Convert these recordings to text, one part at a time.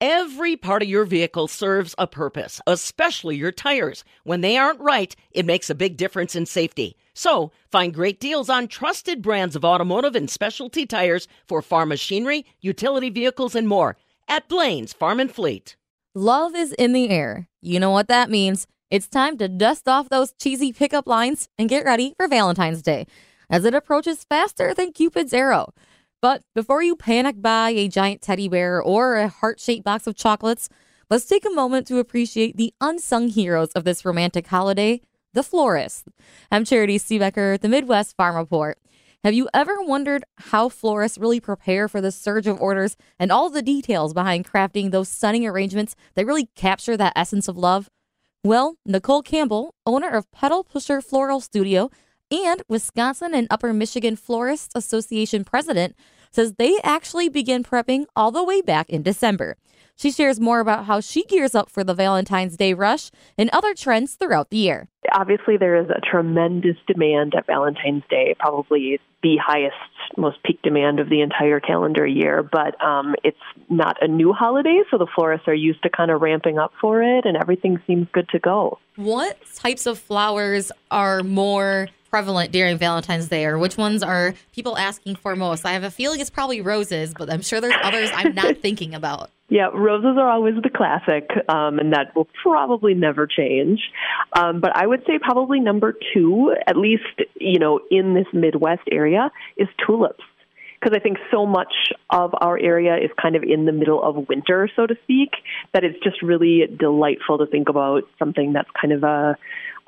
Every part of your vehicle serves a purpose, especially your tires. When they aren't right, it makes a big difference in safety. So, find great deals on trusted brands of automotive and specialty tires for farm machinery, utility vehicles, and more at Blain's Farm and Fleet. Love is in the air. You know what that means. It's time to dust off those cheesy pickup lines and get ready for Valentine's Day as it approaches faster than Cupid's arrow. But before you panic buy a giant teddy bear or a heart shaped box of chocolates, let's take a moment to appreciate the unsung heroes of this romantic holiday the florists. I'm Charity Seebecker, the Midwest Farm Report. Have you ever wondered how florists really prepare for the surge of orders and all the details behind crafting those stunning arrangements that really capture that essence of love? Well, Nichole Campbell, owner of Petal Pusher Floral Studio and Wisconsin and Upper Michigan Florists Association president, says they actually begin prepping all the way back in December. She shares more about how she gears up for the Valentine's Day rush and other trends throughout the year. Obviously, there is a tremendous demand at Valentine's Day, probably the highest, most peak demand of the entire calendar year. But um, it's not a new holiday, so the florists are used to kind of ramping up for it, and everything seems good to go. What types of flowers are more prevalent during Valentine's Day, or which ones are people asking for most? I have a feeling it's probably roses, but I'm sure there's others I'm not thinking about. Yeah, roses are always the classic, um, and that will probably never change. Um, but I would say probably number two, at least you know in this Midwest area, is tulips because I think so much of our area is kind of in the middle of winter, so to speak, that it's just really delightful to think about something that's kind of a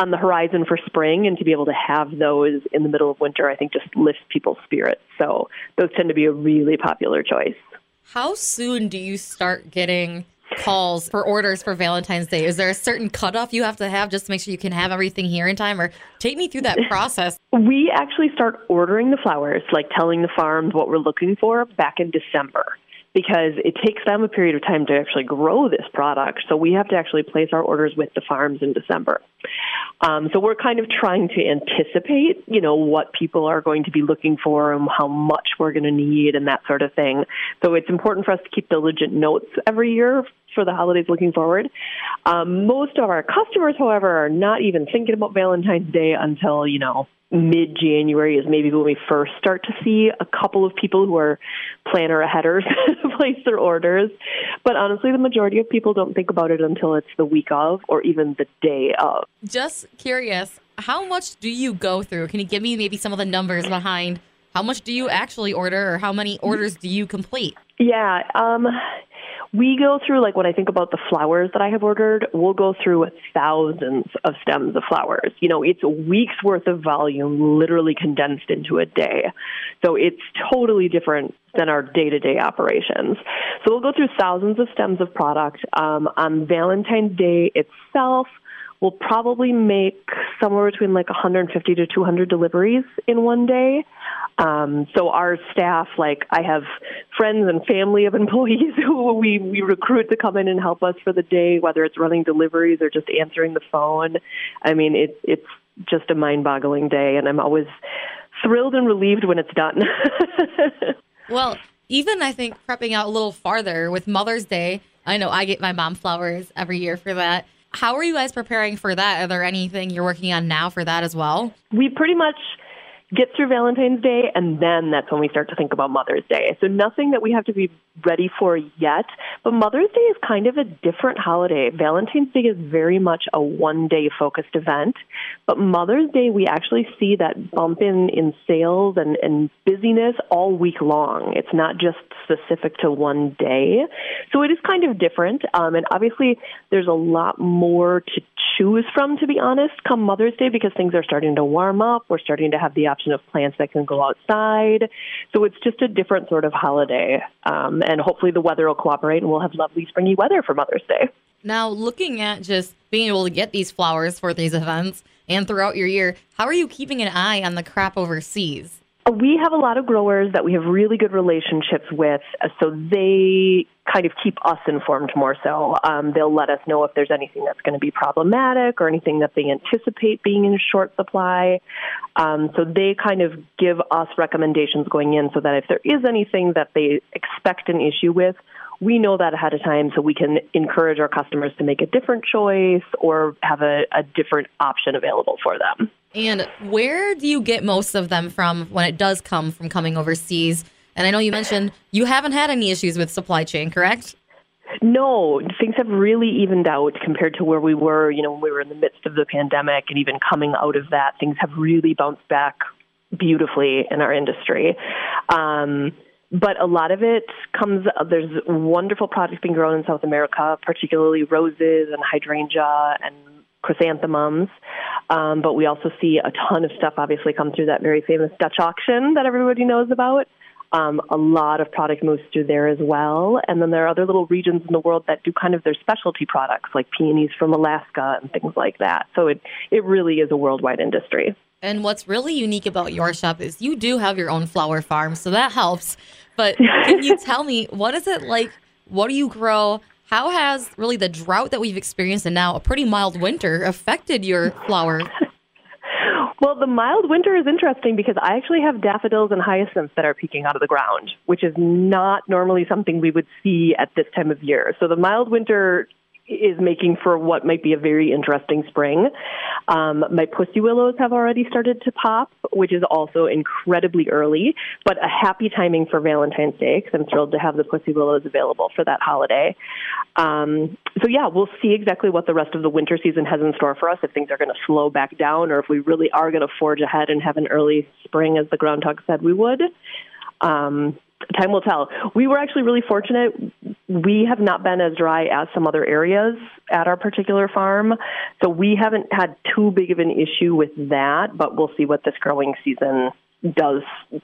on the horizon for spring and to be able to have those in the middle of winter, I think just lifts people's spirits. So those tend to be a really popular choice. How soon do you start getting calls for orders for Valentine's Day? Is there a certain cutoff you have to have just to make sure you can have everything here in time? Or take me through that process. we actually start ordering the flowers, like telling the farms what we're looking for back in December because it takes them a period of time to actually grow this product. So we have to actually place our orders with the farms in December. Um, so we're kind of trying to anticipate, you know, what people are going to be looking for and how much we're going to need and that sort of thing. So it's important for us to keep diligent notes every year for the holidays looking forward. Um, most of our customers, however, are not even thinking about Valentine's Day until, you know, mid January is maybe when we first start to see a couple of people who are planner aheaders place their orders. But honestly, the majority of people don't think about it until it's the week of or even the day of. Just curious, how much do you go through? Can you give me maybe some of the numbers behind how much do you actually order or how many orders do you complete? Yeah. Um, we go through like when I think about the flowers that I have ordered, we'll go through thousands of stems of flowers. You know, it's a week's worth of volume literally condensed into a day. So it's totally different than our day-to-day operations. So we'll go through thousands of stems of product. Um, on Valentine's Day itself, we'll probably make somewhere between like 150 to 200 deliveries in one day. Um, so our staff, like I have friends and family of employees who we, we recruit to come in and help us for the day, whether it's running deliveries or just answering the phone. I mean, it, it's just a mind-boggling day, and I'm always thrilled and relieved when it's done. well, even I think prepping out a little farther with Mother's Day. I know I get my mom flowers every year for that. How are you guys preparing for that? Are there anything you're working on now for that as well? We pretty much get through Valentine's Day, and then that's when we start to think about Mother's Day. So nothing that we have to be ready for yet, but Mother's Day is kind of a different holiday. Valentine's Day is very much a one day focused event, but Mother's Day we actually see that bump in in sales and, and busyness all week long. It's not just specific to one day. So it is kind of different. Um, and obviously there's a lot more to choose from, to be honest, come Mother's Day because things are starting to warm up. We're starting to have the option of plants that can go outside. So it's just a different sort of holiday. Um, and hopefully the weather will cooperate and we'll have lovely springy weather for Mother's Day. Now, looking at just being able to get these flowers for these events and throughout your year, how are you keeping an eye on the crop overseas? We have a lot of growers that we have really good relationships with, uh, so they kind of keep us informed more so. Um, they'll let us know if there's anything that's going to be problematic or anything that they anticipate being in short supply. Um, so they kind of give us recommendations going in so that if there is anything that they expect an issue with, we know that ahead of time so we can encourage our customers to make a different choice or have a, a different option available for them. And where do you get most of them from when it does come from coming overseas? And I know you mentioned you haven't had any issues with supply chain, correct? No, things have really evened out compared to where we were, you know, when we were in the midst of the pandemic and even coming out of that, things have really bounced back beautifully in our industry. Um, but a lot of it comes, there's wonderful products being grown in South America, particularly roses and hydrangea and chrysanthemums. Um, but we also see a ton of stuff obviously come through that very famous Dutch auction that everybody knows about. Um, a lot of product moves through there as well. And then there are other little regions in the world that do kind of their specialty products, like peonies from Alaska and things like that. So it, it really is a worldwide industry. And what's really unique about your shop is you do have your own flower farm, so that helps. But can you tell me what is it like? What do you grow? How has really the drought that we've experienced and now a pretty mild winter affected your flower well, the mild winter is interesting because I actually have daffodils and hyacinths that are peeking out of the ground, which is not normally something we would see at this time of year. So the mild winter is making for what might be a very interesting spring. Um, my pussy willows have already started to pop, which is also incredibly early, but a happy timing for Valentine's Day because I'm thrilled to have the pussy willows available for that holiday. Um, so yeah, we'll see exactly what the rest of the winter season has in store for us. If things are going to slow back down, or if we really are going to forge ahead and have an early spring, as the groundhog said we would. Um, time will tell. We were actually really fortunate. We have not been as dry as some other areas at our particular farm, so we haven't had too big of an issue with that. But we'll see what this growing season does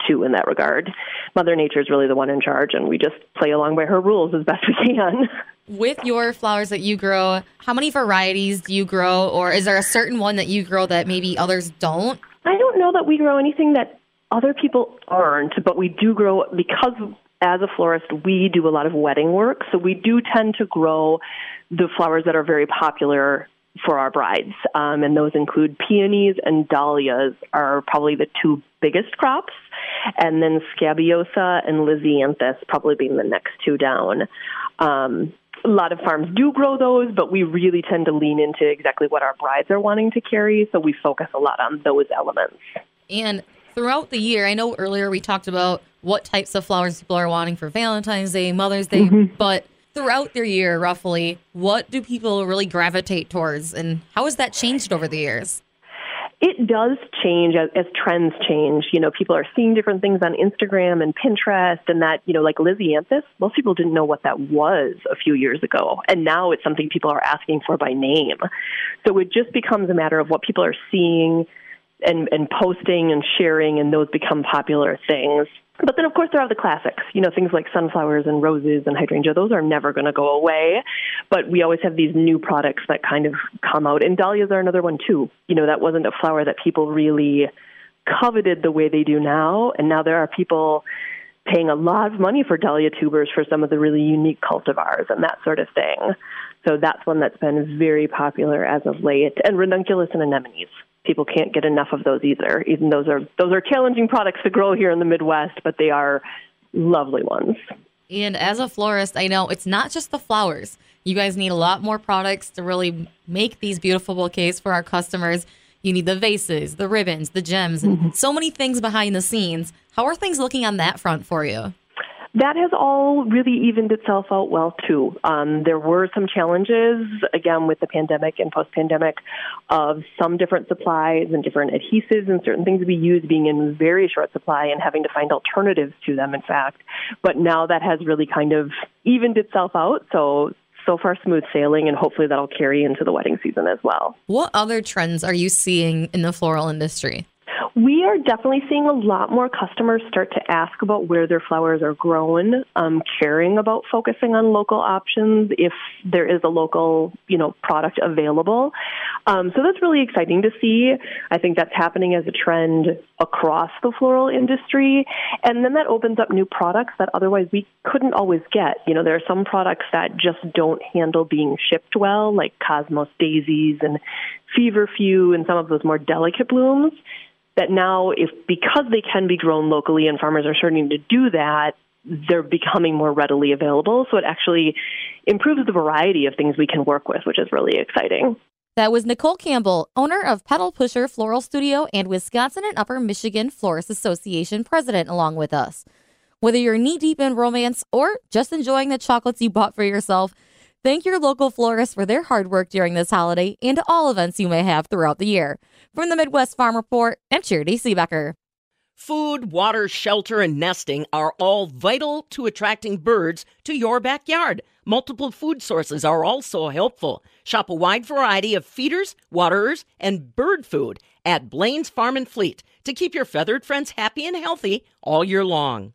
too in that regard. Mother Nature is really the one in charge, and we just play along by her rules as best we can. With your flowers that you grow, how many varieties do you grow, or is there a certain one that you grow that maybe others don't? I don't know that we grow anything that other people aren't, but we do grow because as a florist, we do a lot of wedding work, so we do tend to grow the flowers that are very popular for our brides, um, and those include peonies and dahlias are probably the two biggest crops, and then scabiosa and lisianthus probably being the next two down. Um, a lot of farms do grow those, but we really tend to lean into exactly what our brides are wanting to carry, so we focus a lot on those elements. And throughout the year, I know earlier we talked about what types of flowers people are wanting for Valentine's Day, Mother's Day, mm-hmm. but throughout their year, roughly, what do people really gravitate towards, and how has that changed over the years? It does change as, as, trends change. You know, people are seeing different things on Instagram and Pinterest, and that, you know, like Lisianthus, most people didn't know what that was a few years ago. And now it's something people are asking for by name. So it just becomes a matter of what people are seeing and, and posting and sharing, and those become popular things. But then, of course, there are the classics, you know, things like sunflowers and roses and hydrangea. Those are never going to go away. But we always have these new products that kind of come out. And dahlias are another one, too. You know, that wasn't a flower that people really coveted the way they do now. And now there are people paying a lot of money for dahlia tubers for some of the really unique cultivars and that sort of thing. So that's one that's been very popular as of late. And ranunculus and anemones people can't get enough of those either. Even those are those are challenging products to grow here in the Midwest, but they are lovely ones. And as a florist, I know it's not just the flowers. You guys need a lot more products to really make these beautiful bouquets for our customers. You need the vases, the ribbons, the gems, and mm-hmm. so many things behind the scenes. How are things looking on that front for you? That has all really evened itself out well too. Um, there were some challenges again with the pandemic and post-pandemic of some different supplies and different adhesives and certain things we use being in very short supply and having to find alternatives to them. In fact, but now that has really kind of evened itself out. So so far smooth sailing and hopefully that'll carry into the wedding season as well. What other trends are you seeing in the floral industry? We are definitely seeing a lot more customers start to ask about where their flowers are grown, um, caring about focusing on local options if there is a local, you know, product available. Um, so that's really exciting to see. I think that's happening as a trend across the floral industry, and then that opens up new products that otherwise we couldn't always get. You know, there are some products that just don't handle being shipped well, like cosmos daisies and feverfew and some of those more delicate blooms that now if because they can be grown locally and farmers are starting to do that they're becoming more readily available. So it actually improves the variety of things we can work with, which is really exciting. That was Nichole Campbell, owner of Petal Pusher Floral Studio and Wisconsin and Upper Michigan Florist Association president, along with us. Whether you're knee deep in romance or just enjoying the chocolates you bought for yourself, thank your local florist for their hard work during this holiday and all events you may have throughout the year. From the Midwest Farm Report, I'm Charity Seebecker. Food, water, shelter, and nesting are all vital to attracting birds to your backyard. Multiple food sources are also helpful. Shop a wide variety of feeders, waterers, and bird food at Blain's Farm and Fleet to keep your feathered friends happy and healthy all year long.